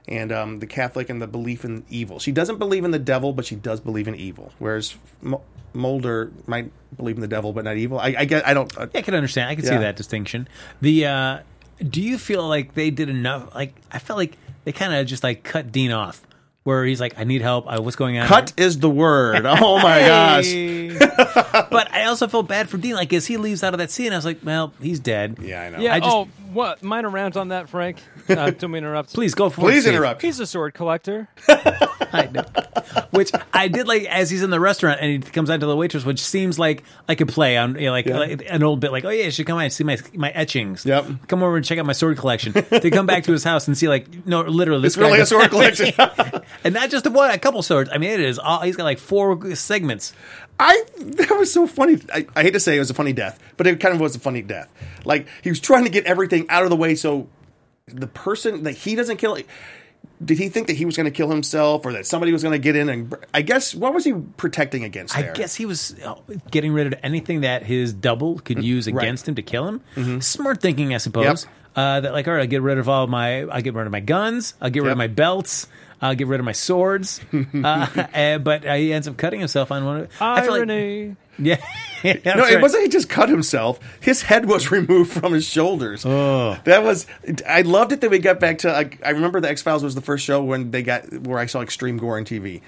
and um, the Catholic and the belief in evil. She doesn't believe in the devil, but she does believe in evil. Whereas Mulder might believe in the devil, but not evil. I, I get. I don't. Uh,
Yeah, I can understand. I can see that distinction. The uh, do you feel like they did enough? Like I felt like they kind of just like cut Dean off, where he's like, "I need help. Uh, what's going on?"
Cut is the word. <laughs> Oh my gosh. <laughs>
But I also felt bad for Dean. Like, as he leaves out of that scene, I was like, "Well, he's dead."
Yeah, I know.
Yeah.
I just-
oh, what? Minor rant on that, Frank. <laughs> Uh, don't me interrupt.
Please go for it.
Please
Steve.
interrupt.
He's a sword collector. <laughs>
I know. Which I did like as he's in the restaurant and he comes out to the waitress, which seems like like a play on you know, like,
Yeah.
like an old bit, like oh yeah, you should come out and see my my etchings.
Yep.
come over and check out my sword collection. to come back to his house and see like no, literally, this
It's really
guy-
a sword <laughs> collection.
and not just a one, a couple swords. I mean, it is all. He's got like four segments.
I that was so funny. I, I hate to say it was a funny death, but it kind of was a funny death. Like he was trying to get everything out of the way so the person that he doesn't kill. Did he think that he was going to kill himself, or that somebody was going to get in and? I guess what was he protecting against?
I guess he was uh, getting rid of anything that his double could use
right.
against him to kill him. Smart thinking, I suppose.
Yep.
Uh, that like, all right, I'll get rid of all my, I'll get rid of my guns, I'll get rid
Yep.
of my belts, I'll get rid of my swords. <laughs> uh, uh, but uh, he ends up cutting himself on one. Of, I feel like,
Irony. <laughs> <laughs>
yeah,
No,
That's
it wasn't. He just cut himself. His head was removed from his shoulders.
Oh.
That was. I loved it that we got back to. Like, I remember the X Files was the first show when they got where I saw extreme gore on TV.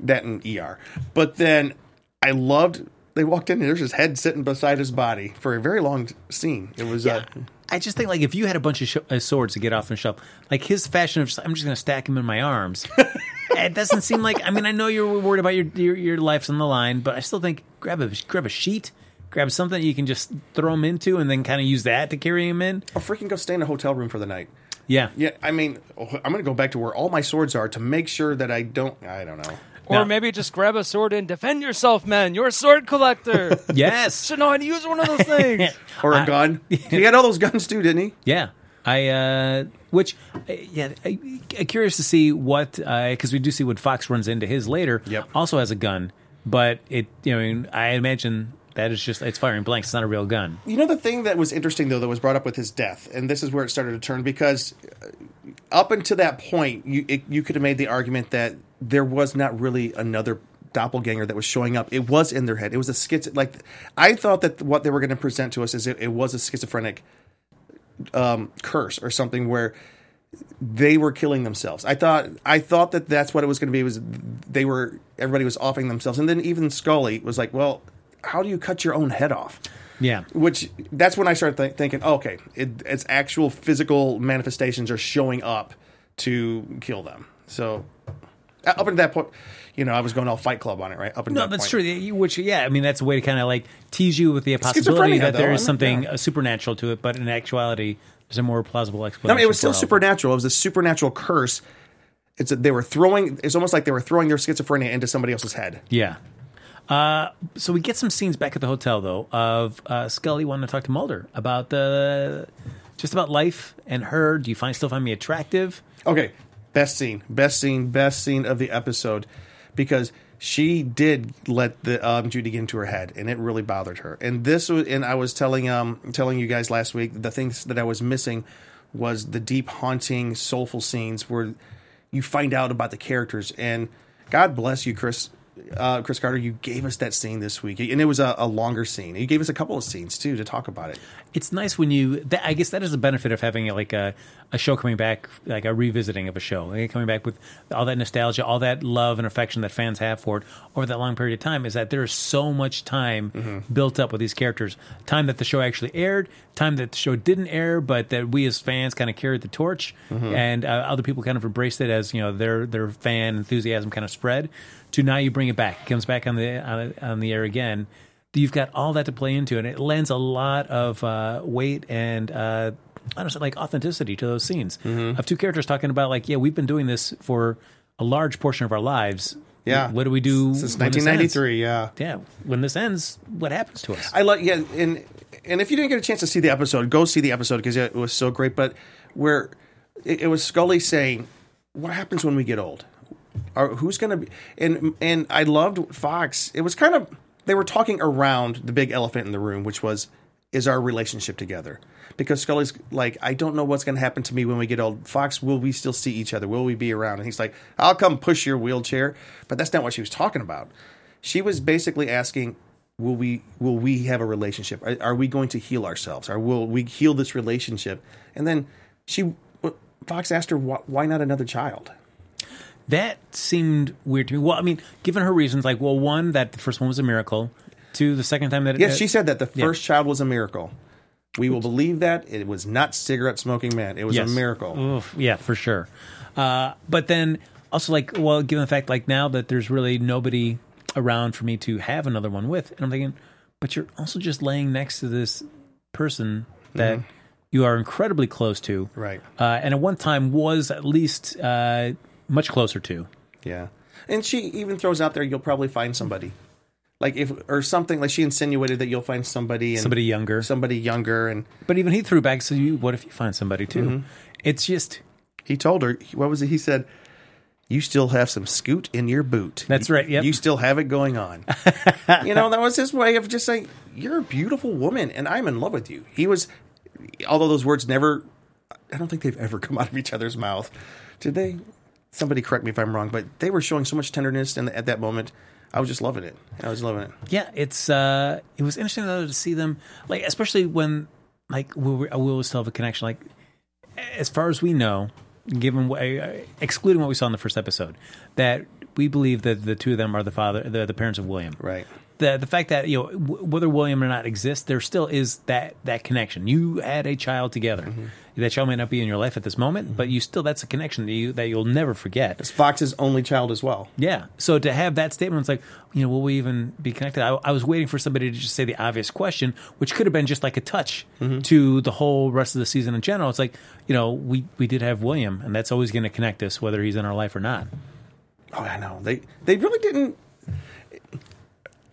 That and ER. But then I loved. They walked in and there's his head sitting beside his body for a very long scene. It was. Uh,
I just think like if you had a bunch of sh- uh, swords to get off the shelf, like his fashion of just, I'm just going to stack them in my arms. <laughs> it doesn't seem like. I mean, I know you're worried about your, your your life's on the line, but I still think grab a grab a sheet, grab something you can just throw him into, and then kind of use that to carry him in.
Or freaking go stay in a hotel room for the night.
Yeah,
Yeah, I mean, I'm going to go back to where all my swords are to make sure that I don't. I don't know.
Or
No.
maybe just grab a sword and defend yourself, man. You're a sword collector. <laughs>
Yes.
Should know how to use one of those things. <laughs>
Or a gun. <laughs> He had all those guns too, didn't he?
Yeah. I uh which uh, yeah, I, I'm curious to see what because we do see what Fox runs into his later.
Yep.
Also has a gun, but it you know I imagine that is just it's firing blanks. It's not a real gun.
You know the thing that was interesting though that was brought up with his death, and this is where it started to turn because uh, up until that point, you it, you could have made the argument that there was not really another doppelganger that was showing up. It was in their head. It was a schiz. Like I thought that what they were going to present to us is it, it was a schizophrenic um, curse or something where they were killing themselves. I thought I thought that that's what it was going to be. Was they were everybody was offing themselves, and then even Scully was like, "Well, how do you cut your own head off?"
Yeah.
which that's when I started th- thinking, oh, okay, it, it's actual physical manifestations are showing up to kill them. So up until that point, you know, I was going all Fight Club on it, right? Up until
No,
that
that's
point.
true. You- Which, yeah, I mean, that's a way to kind of like tease you with the possibility
schizophrenia,
that there
though,
is
I mean,
something
yeah.
uh, supernatural to it, but in actuality, there's a more plausible
I
explanation.
mean, it was still
for all of
supernatural. It was a supernatural curse. It's a, they were throwing. It's almost like they were throwing their schizophrenia into somebody else's head.
Yeah. Uh, so we get some scenes back at the hotel though of uh, Scully wanting to talk to Mulder about the just about life and her. Do you find still find me attractive?
Okay, best scene, best scene, best scene of the episode because she did let the um, Judy get into her head, and it really bothered her. And this was, and I was telling um telling you guys last week the things that I was missing was the deep, haunting, soulful scenes where you find out about the characters. And God bless you, Chris. Uh, Chris Carter, you gave us that scene this week, and it was a, a longer scene. You gave us a couple of scenes too to talk about it.
It's nice when you. That, I guess that is the benefit of having like a, a show coming back, like a revisiting of a show, like coming back with all that nostalgia, all that love and affection that fans have for it over that long period of time. Is that there is so much time built up with these characters, time that the show actually aired, time that the show didn't air, but that we as fans kind of carried the torch, and uh, other people kind of embraced it as you know their their fan enthusiasm kind of spread. To now you bring it back, it comes back on the on, on the air again you've got all that to play into, and it lends a lot of uh, weight and uh, I don't know, like authenticity to those scenes
Mm-hmm.
of two characters talking about like, yeah, we've been doing this for a large portion of our lives.
Yeah.
what do we do
Since
when this ends?
1993, yeah.
Yeah, when this ends, what happens to us?
I like yeah, and and if you didn't get a chance to see the episode, go see the episode because it was so great. But where it, it was Scully saying, "What happens when we get old? Or who's going to be?" And and I loved Fox. It was kind of they were talking around the big elephant in the room, which was is our relationship together. Because Scully's like, I don't know what's going to happen to me when we get old. Fox, will we still see each other? Will we be around? And he's like, I'll come push your wheelchair. But that's not what she was talking about. She was basically asking, will we will we have a relationship? Are, are we going to heal ourselves? Or will we heal this relationship? And then she Fox asked her why not another child.
That seemed weird to me. Well, I mean, given her reasons, like, well, one, that the first one was a miracle. Two, the second time that
Yes,
uh,
she said that the
yeah.
first child was a miracle. We will believe that it was not cigarette smoking man. It was
Yes.
a miracle.
Oof, yeah, for sure. Uh, but then also, like, well, given the fact, like, now that there's really nobody around for me to have another one with, and I'm thinking, but you're also just laying next to this person that you are incredibly close to,
Mm-hmm. Right.
Uh, and at one time was at least uh, much closer to.
Yeah. And she even throws out there you'll probably find somebody. Like if or something like she insinuated that you'll find somebody and
Somebody younger.
somebody younger and
But even he threw back, so you, what if you find somebody too?
Mm-hmm.
It's just,
he told her what was it he said you still have some scoot in your boot.
That's right, yep.
You still have it going on. <laughs> you know, that was his way of just saying, You're a beautiful woman and I'm in love with you. He was although those words never I don't think they've ever come out of each other's mouth. Did they? Somebody correct me if I'm wrong, but they were showing so much tenderness in, at that moment. I was just loving it. I was loving it.
yeah, it's, uh, it was interesting though to see them, like, especially when, like, we, we always still have a connection. Like, as far as we know, given uh, excluding what we saw in the first episode, that we believe that the two of them are the father, the, the parents of William.
Right.
The the fact that you know w- whether William or not exists, there still is that that connection. You had a child together.
Mm-hmm.
That child may not be in your life at this moment, but you still that's a connection that you that you'll never forget.
It's Fox's only child as well.
Yeah. So to have that statement, it's like, you know, will we even be connected? I, I was waiting for somebody to just say the obvious question, which could have been just like a touch mm-hmm. to the whole rest of the season in general. It's like, you know, we, we did have William, and that's always going to connect us, whether he's in our life or not.
Oh, I know. They they really didn't.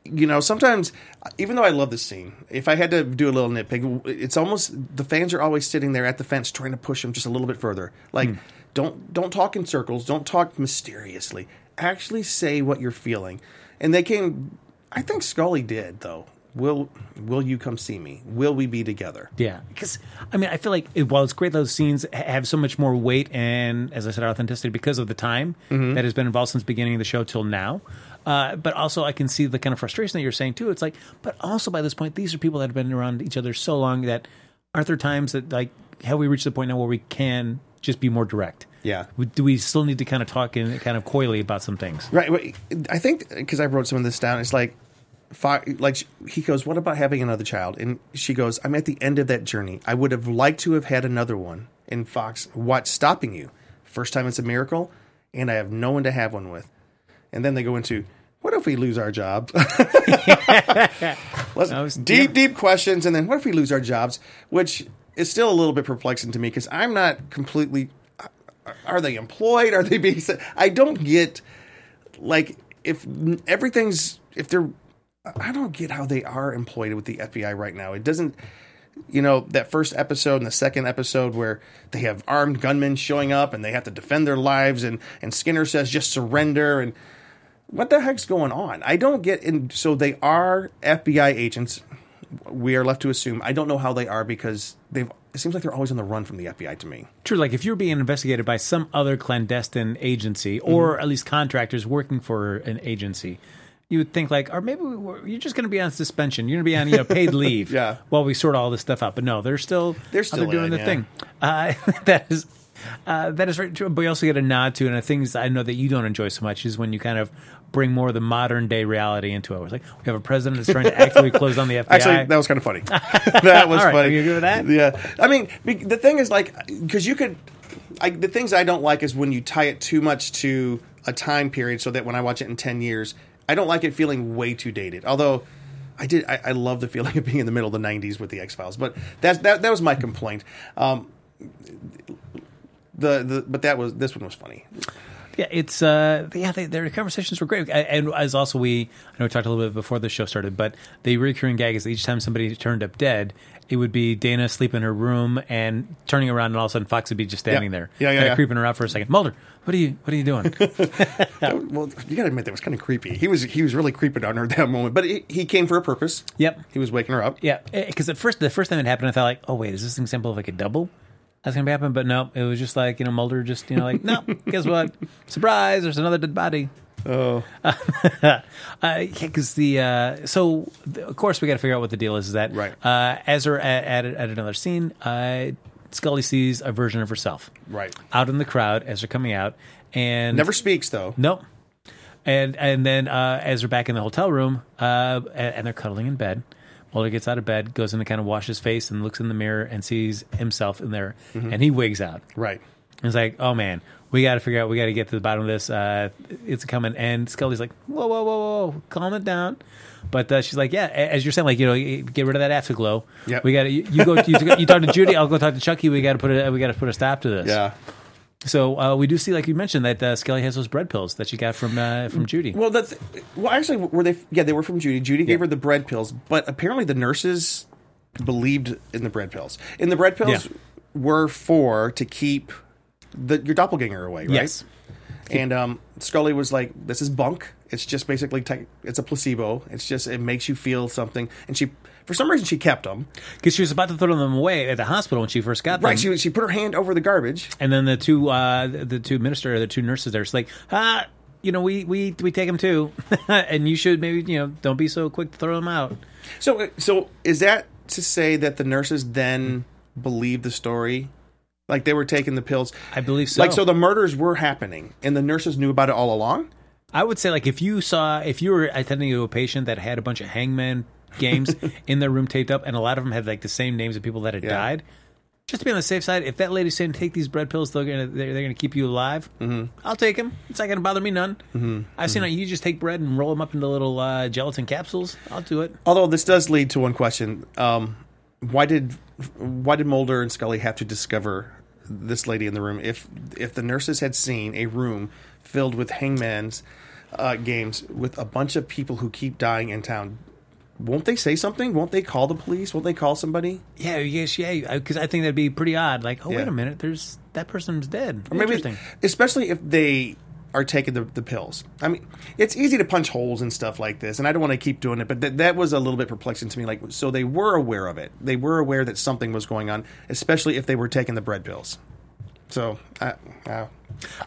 You know, sometimes even though I love this scene, if I had to do a little nitpick, it's almost the fans are always sitting there at the fence trying to push him just a little bit further. Like, hmm. don't don't talk in circles, don't talk mysteriously. Actually, say what you're feeling. And they came. I think Scully did though. Will Will you come see me? Will we be together?
Yeah, because I mean, I feel like it, while it's great, those scenes have so much more weight and, as I said, authenticity because of the time mm-hmm. that has been involved since the beginning of the show till now. Uh, but also, I can see the kind of frustration that you're saying too. It's like, but also by this point, these are people that have been around each other so long that aren't there times that like have we reached the point now where we can just be more direct?
Yeah.
Do we still need to kind of talk in kind of coyly about some things?
Right. I think because I wrote some of this down. It's like, like he goes, "What about having another child?" And she goes, "I'm at the end of that journey. I would have liked to have had another one." And Fox, what's stopping you? First time it's a miracle, and I have no one to have one with. And then they go into, "What if we lose our jobs?" <laughs> <laughs>
Was-
deep,
yeah.
deep questions, and then what if we lose our jobs? Which is still a little bit perplexing to me because I'm not completely. Are they employed? Are they being? I don't get like if everything's if they're I don't get how they are employed with the FBI right now. It doesn't you know that first episode and the second episode where they have armed gunmen showing up and they have to defend their lives and and Skinner says just surrender and what the heck's going on? I don't get and so they are FBI agents. We are left to assume. I don't know how they are because they've it seems like they're always on the run from the FBI to me.
True, like if you're being investigated by some other clandestine agency
Mm-hmm.
or at least contractors working for an agency, you would think like, or maybe we you're just going to be on suspension. You're going to be on you know paid <laughs> leave
Yeah.
while we sort all this stuff out. But no, they're still
They're still
doing
in,
the
yeah.
thing. Uh, <laughs> that is. Uh, that is true, but we also get a nod to, and the things I know that you don't enjoy so much is when you kind of bring more of the modern day reality into it. It's like we have a president that's trying to actively close down the FBI. <laughs>
Actually, that was kind of funny. <laughs> that was
right,
funny.
are you agree with that?
Yeah. I mean, the thing is, like, because you could. I, the things I don't like is when you tie it too much to a time period, so that when I watch it in ten years, I don't like it feeling way too dated. Although. I did. I, I love the feeling <laughs> of being in the middle of the '90s with the X Files, but that's that. That was my complaint. Um, the the but that was this one was funny.
Yeah, it's uh, yeah, they, their conversations were great, and- as also we, I know we talked a little bit before the show started, but the recurring gag is that each time somebody turned up dead, it would be Dana asleep in her room and turning around, and all of a sudden Fox would be just standing
Yeah.
there,
Yeah, yeah, yeah.
creeping her out for a second. Mulder, what are you, what are you doing? <laughs>
Well, you got to admit that was kind of creepy. He was he was really creeping on her at that moment, but he, he came for a purpose.
Yep.
He was waking her up.
yeah, because at first, the first time it happened, I thought like, oh wait, is this an example of like a double? That's gonna be happening, but no, it was just like you know Mulder just you know like no, guess what? Surprise! There's another dead body.
Oh, <laughs>
uh, yeah, because the uh, so of course we got to figure out what the deal is. Is that
Right.
Uh, Ezra a- at, added another scene. Uh, Scully sees a version of herself
Right.
out in the crowd as they're coming out, and
Never speaks though.
Nope. And and then uh, as they're back in the hotel room, uh, and, and they're cuddling in bed, Mulder gets out of bed, goes in to kind of wash his face, and looks in the mirror and sees himself in there, and he wigs out.
Right.
He's like, "Oh man, we got to figure out. We got to get to the bottom of this. Uh, it's coming." And Scully's like, "Whoa, whoa, whoa, whoa, calm it down." But uh, she's like, "Yeah, as you're saying, like you know, get rid of that afterglow.
Yep.
We got to. You, you go. You, you talk to Judy. I'll go talk to Chucky. We got to put a. We got to put a stop to this.
Yeah.
So uh, we do see, like you mentioned, that uh, Scully has those bread pills that she got from uh, from Judy.
Well, that's well. Actually, were they? Yeah, they were from Judy. Judy gave her the bread pills, but apparently the nurses believed in the bread pills. And the bread pills
Yeah.
were for to keep the your doppelganger away, right?
Yes.
And um, Scully was like, "This is bunk. It's just basically te- it's a placebo. It's just it makes you feel something." And she, for some reason, she kept them.
Because she was about to throw them away at the hospital when she first got them.
Right. She she put her hand over the garbage.
and then the two uh, the two minister, the two nurses there, she's like, ah, you know, we we we take them too, <laughs> and you should maybe you know don't be so quick to throw them out.
So so is that to say that the nurses then believed the story? Like they were taking the pills.
I believe so.
Like so, the murders were happening, and the nurses knew about it all along.
I would say like if you saw if you were attending to a patient that had a bunch of hangman games <laughs> in their room taped up, and a lot of them had like the same names of people that had
Yeah.
died. Just to be on the safe side, if that lady's saying take these bread pills, they're gonna they're, they're gonna keep you alive. Mm-hmm. I'll take them. It's not gonna bother me none. Mm-hmm. I've seen it. You just take bread and roll them up into little uh, gelatin capsules. I'll do it.
Although this does lead to one question: um, Why did why did Mulder and Scully have to discover this lady in the room if if the nurses had seen a room filled with hangman's uh, games with a bunch of people who keep dying in town? Won't they say something? Won't they call the police? Won't they call somebody?
Yeah, yes, yeah. Because I think that'd be pretty odd. Like, oh
Yeah.
wait a minute, there's that person's dead.
Or maybe,
Interesting.
especially if they are taking the, the pills. I mean, it's easy to punch holes and stuff like this, and I don't want to keep doing it, but th- that was a little bit perplexing to me. Like, so they were aware of it. They were aware that something was going on, especially if they were taking the bread pills. So, I, I,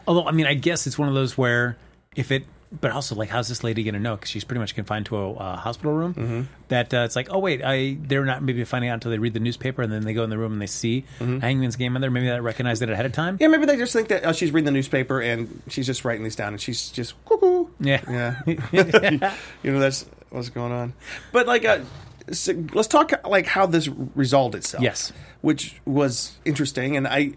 Although, I mean, I guess it's one of those where if it, but also like, how's this lady gonna know? Because she's pretty much confined to a uh, hospital room.
Mm-hmm.
That uh, it's like, oh wait, I they're not maybe finding out until they read the newspaper, and then they go in the room and they see
Mm-hmm.
Hangman's game in there. Maybe they recognize it ahead of time.
yeah, maybe they just think that oh, she's reading the newspaper and she's just writing these down, and she's just cuckoo.
Yeah.
Yeah. <laughs> <laughs> you know that's what's going on. But like, uh, so let's talk like how this resolved itself.
Yes.
which was interesting, and I.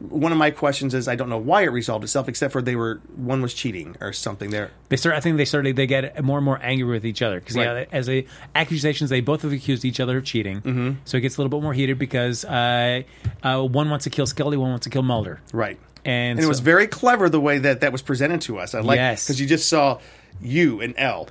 One of my questions is I don't know why it resolved itself, except for they were one was cheating or something. There,
They start. I think they started. They get more and more angry with each other because yeah, as a accusations, they both have accused each other of cheating. Mm-hmm. So it gets a little bit more heated because uh, uh, one wants to kill Scully, one wants to kill Mulder.
right?
And,
And it was very clever the way that that was presented to us. I like
Yes.
because you just saw you and L,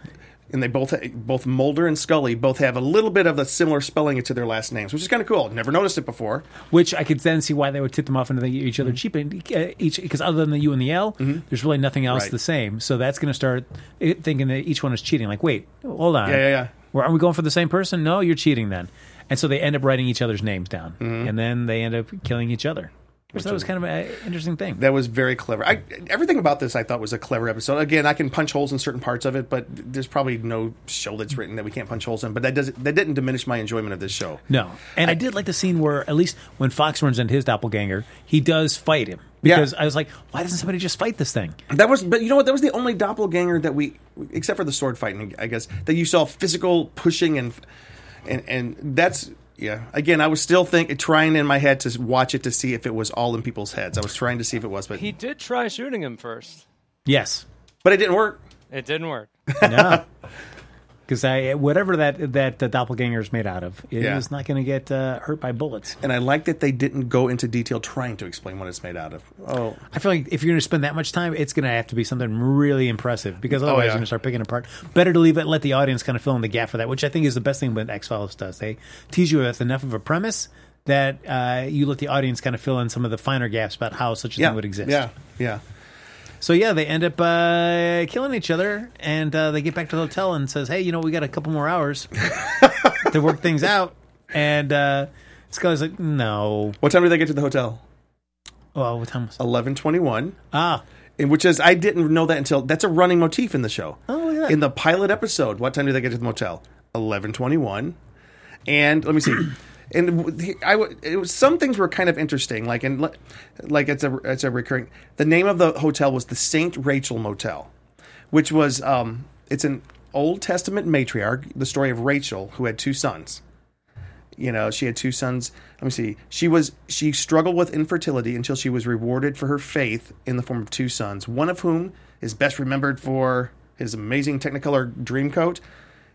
and they both both Mulder and Scully both have a little bit of a similar spelling to their last names, which is kind of cool. Never noticed it before.
which I could then see why they would tip them off into the, each other cheaping uh, each because other than the U and the L, there's really nothing else
Mm-hmm. Right.
the same. So that's going to start uh, thinking that each one is cheating. Like, wait, hold on,
Yeah, yeah, yeah.
Well, are we going for the same person? No, you're cheating then. And so they end up writing each other's names down,
Mm-hmm.
and then they end up killing each other. Which that was kind of an interesting thing.
That was very clever. I, everything about this I thought was a clever episode. Again, I can punch holes in certain parts of it, but there's probably no show that's written that we can't punch holes in. But that doesn't that didn't diminish my enjoyment of this show.
No, and I, did like the scene where at least when Fox runs into his doppelganger, he does fight him
Yeah.
because I was like, why doesn't somebody just fight this thing?
That was, but you know what? That was the only doppelganger that we, except for the sword fighting, I guess, that you saw physical pushing and and and that's yeah. Again, I was still think trying in my head to watch it to see if it was all in people's heads. I was trying to see if it was, but
He did try shooting him first.
Yes,
but it didn't work.
It didn't work.
no. <laughs> Because I, whatever that that the doppelganger is made out of, it
Yeah.
is not going to get uh, hurt by bullets.
And I like that they didn't go into detail trying to explain what it's made out of. Oh,
I feel like if you're going to spend that much time, it's going to have to be something really impressive because otherwise
yeah.
you're going to start picking apart. Better to leave it, let the audience kind of fill in the gap for that, which I think is the best thing what X Files does. They tease you with enough of a premise that uh, you let the audience kind of fill in some of the finer gaps about how such a
yeah,
thing would exist.
Yeah, yeah.
So yeah, they end up uh, killing each other, and uh, they get back to the hotel and says, "Hey, you know, we got a couple more hours <laughs> to work things out." And uh, Scully's like, "No,
What time did they get to the hotel?
oh, what time was it?
Eleven twenty-one.
Ah,
And which is I didn't know that until that's a running motif in the show.
Oh, that.
In the pilot episode, what time do they get to the motel? Eleven twenty one. And let me see. And the- I it was some things were kind of interesting. Like and like it's a it's a recurring. The name of the hotel was the Saint Rachel Motel, which was um it's an Old Testament matriarch. The story of Rachel who had two sons. You know, she had two sons. Let me see. She was she struggled with infertility until she was rewarded for her faith in the form of two sons. One of whom is best remembered for his amazing Technicolor Dreamcoat,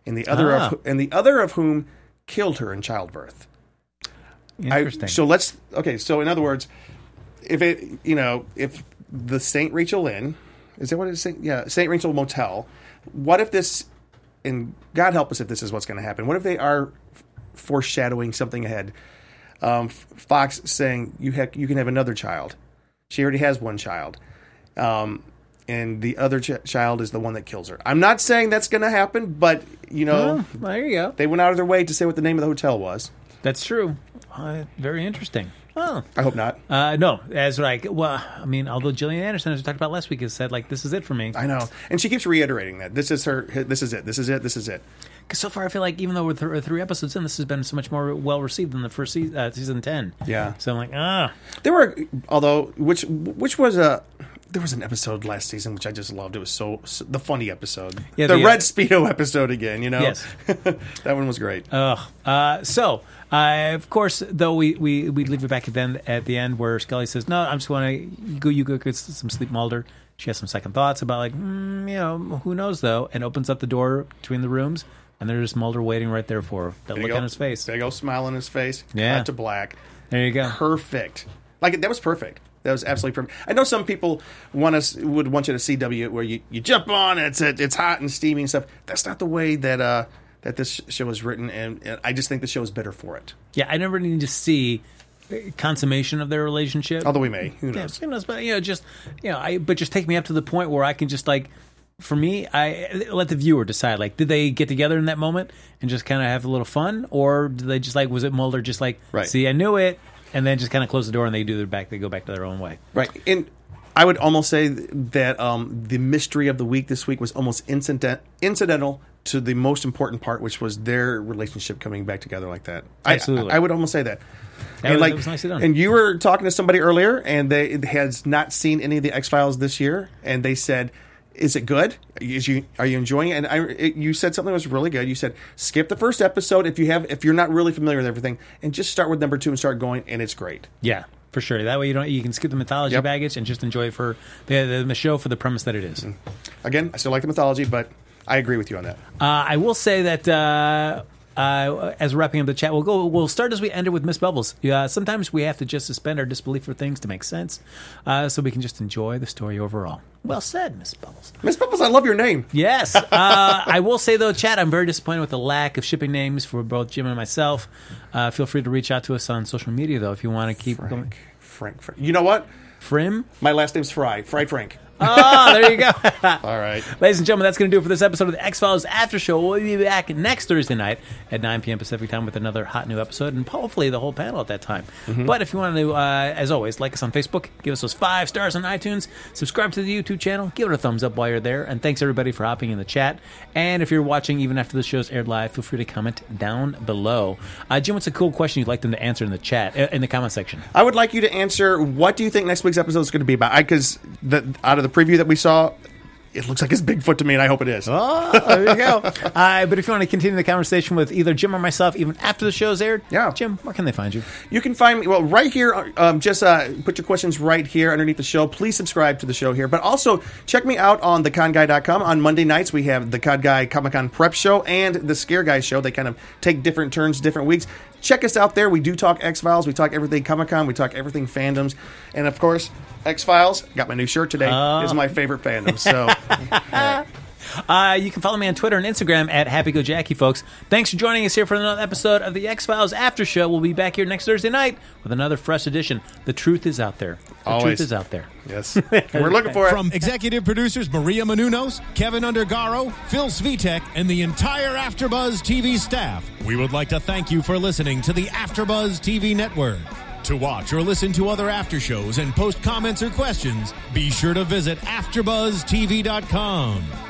and the other
Ah.
of and the other of whom killed her in childbirth. I-
Interesting.
so let's okay. So in other words, if it you know if the Saint Rachel Inn is that what it's saying? Yeah, Saint Rachel Motel. What if this? And God help us if this is what's going to happen. What if they are f- foreshadowing something ahead? Um, F- Fox saying you ha- you can have another child. She already has one child. Um, and the other ch- child is the one that kills her. I'm not saying that's going to happen, but you know,
Oh, there you go.
they went out of their way to say what the name of the hotel was.
That's true. Uh, very interesting. Oh.
I hope not.
Uh, no, as like, well, I mean, although Gillian Anderson, as we talked about last week, has said like, this is it for me.
I know, and she keeps reiterating that this is her. This is it. This is it. This is it.
Because so far, I feel like even though we're th- three episodes in, this has been so much more well received than the first se- uh, season ten.
Yeah.
So I'm like, ah,
There were, although which which was a. There was an episode last season which I just loved. It was so, so the funny episode,
Yeah,
the,
the, uh,
red speedo episode again. You know,
Yes. <laughs>
that one was great.
Ugh. Uh, so, uh, of course, though we, we we leave it back at the end, at the end where Scully says, "No, I'm just going to go. You go get some sleep, Mulder." She has some second thoughts about like, mm, you know, who knows though, and opens up the door between the rooms, and there's Mulder waiting right there for her. That
Big
look
ol-
on his face.
big old smile on his face.
Yeah.
cut to black.
There you go.
Perfect. Like that was perfect. That was absolutely perfect. I know some people want us would want you to CW where you, you jump on it's it's hot and steamy and stuff. That's not the way that uh that this show is written, and, and I just think the show is better for it.
Yeah, I never need to see uh, consummation of their relationship.
Although we may, who
Yeah,
knows?
who knows? But you know, just you know, I but just take me up to the point where I can just like, for me, I let the viewer decide. Like, did they get together in that moment and just kind of have a little fun, or did they just like was it Mulder just like,
Right.
see, I knew it, and then just kind of close the door and they do their back, they go back to their own way.
Right. And I would almost say that um, the mystery of the week this week was almost incident- incidental to the most important part, which was their relationship coming back together like that. I-
Absolutely.
I, I would almost say that.
That
and
was-
like,
nicely done.
and you were talking to somebody earlier, and they has not seen any of the X Files this year, and they said, "Is it good? Is you are you enjoying it?" And I, it, you said something that was really good. You said, "Skip the first episode if you have if you're not really familiar with everything, and just start with number two and start going, and it's great."
Yeah, for sure. That way you don't you can skip the mythology
Yep.
baggage and just enjoy it for the, the the show for the premise that it is. Mm-hmm.
Again, I still like the mythology, but I agree with you on that.
Uh, I will say that uh, uh, as wrapping up the chat, we'll go. We'll start as we ended with Miss Bubbles. Sometimes we have to just suspend our disbelief for things to make sense, uh, so we can just enjoy the story overall. Well said, Miss Bubbles.
Miss Bubbles, I love your name.
Yes, <laughs> uh, I will say though, chat. I'm very disappointed with the lack of shipping names for both Jim and myself. Uh, feel free to reach out to us on social media though if you want to keep going.
Frank, Frank, Frank. You know what?
Frim.
My last name's Frye. Frye Frank.
Oh, there you go. <laughs>
All right.
Ladies and gentlemen, that's going to do it for this episode of the X Files After Show. We'll be back next Thursday night at 9 p.m. Pacific time with another hot new episode, and hopefully the whole panel at that time. But if you want to, uh, as always, like us on Facebook, give us those five stars on iTunes, subscribe to the YouTube channel, give it a thumbs up while you're there, and thanks everybody for hopping in the chat. And if you're watching even after the show's aired live, feel free to comment down below. Uh, Jim, what's a cool question you'd like them to answer in the chat, uh, in the comment section?
I would like you to answer what do you think next week's episode is going to be about? Because out of the preview that we saw, it looks like it's Bigfoot to me, and I hope it is.
Oh, there you go. <laughs> uh, but if you want to continue the conversation with either Jim or myself, even after the show's aired,
Yeah.
Jim, where can they find you?
You can find me, well, right here. Um, just uh, put your questions right here underneath the show. Please subscribe to the show here. But also, check me out on theconguy.com. On Monday nights, we have the Con Guy Comic Con Prep Show and the Scare Guy Show. They kind of take different turns, different weeks. Check us out there. We do talk X Files. We talk everything Comic Con. We talk everything fandoms. And of course, X Files. Got my new shirt today. Is ah. my favorite fandom. So, <laughs>
Uh, you can follow me on Twitter and Instagram at HappyGoJackie, folks. Thanks for joining us here for another episode of the X Files After Show. We'll be back here next Thursday night with another fresh edition. The truth is out there. The
Always.
truth is out there.
yes. <laughs> We're looking for it.
From executive producers Maria Menounos, Kevin Undergaro, Phil Svitek, and the entire Afterbuzz TV staff, we would like to thank you for listening to the Afterbuzz TV network. To watch or listen to other after shows and post comments or questions, be sure to visit AfterBuzzTV.com.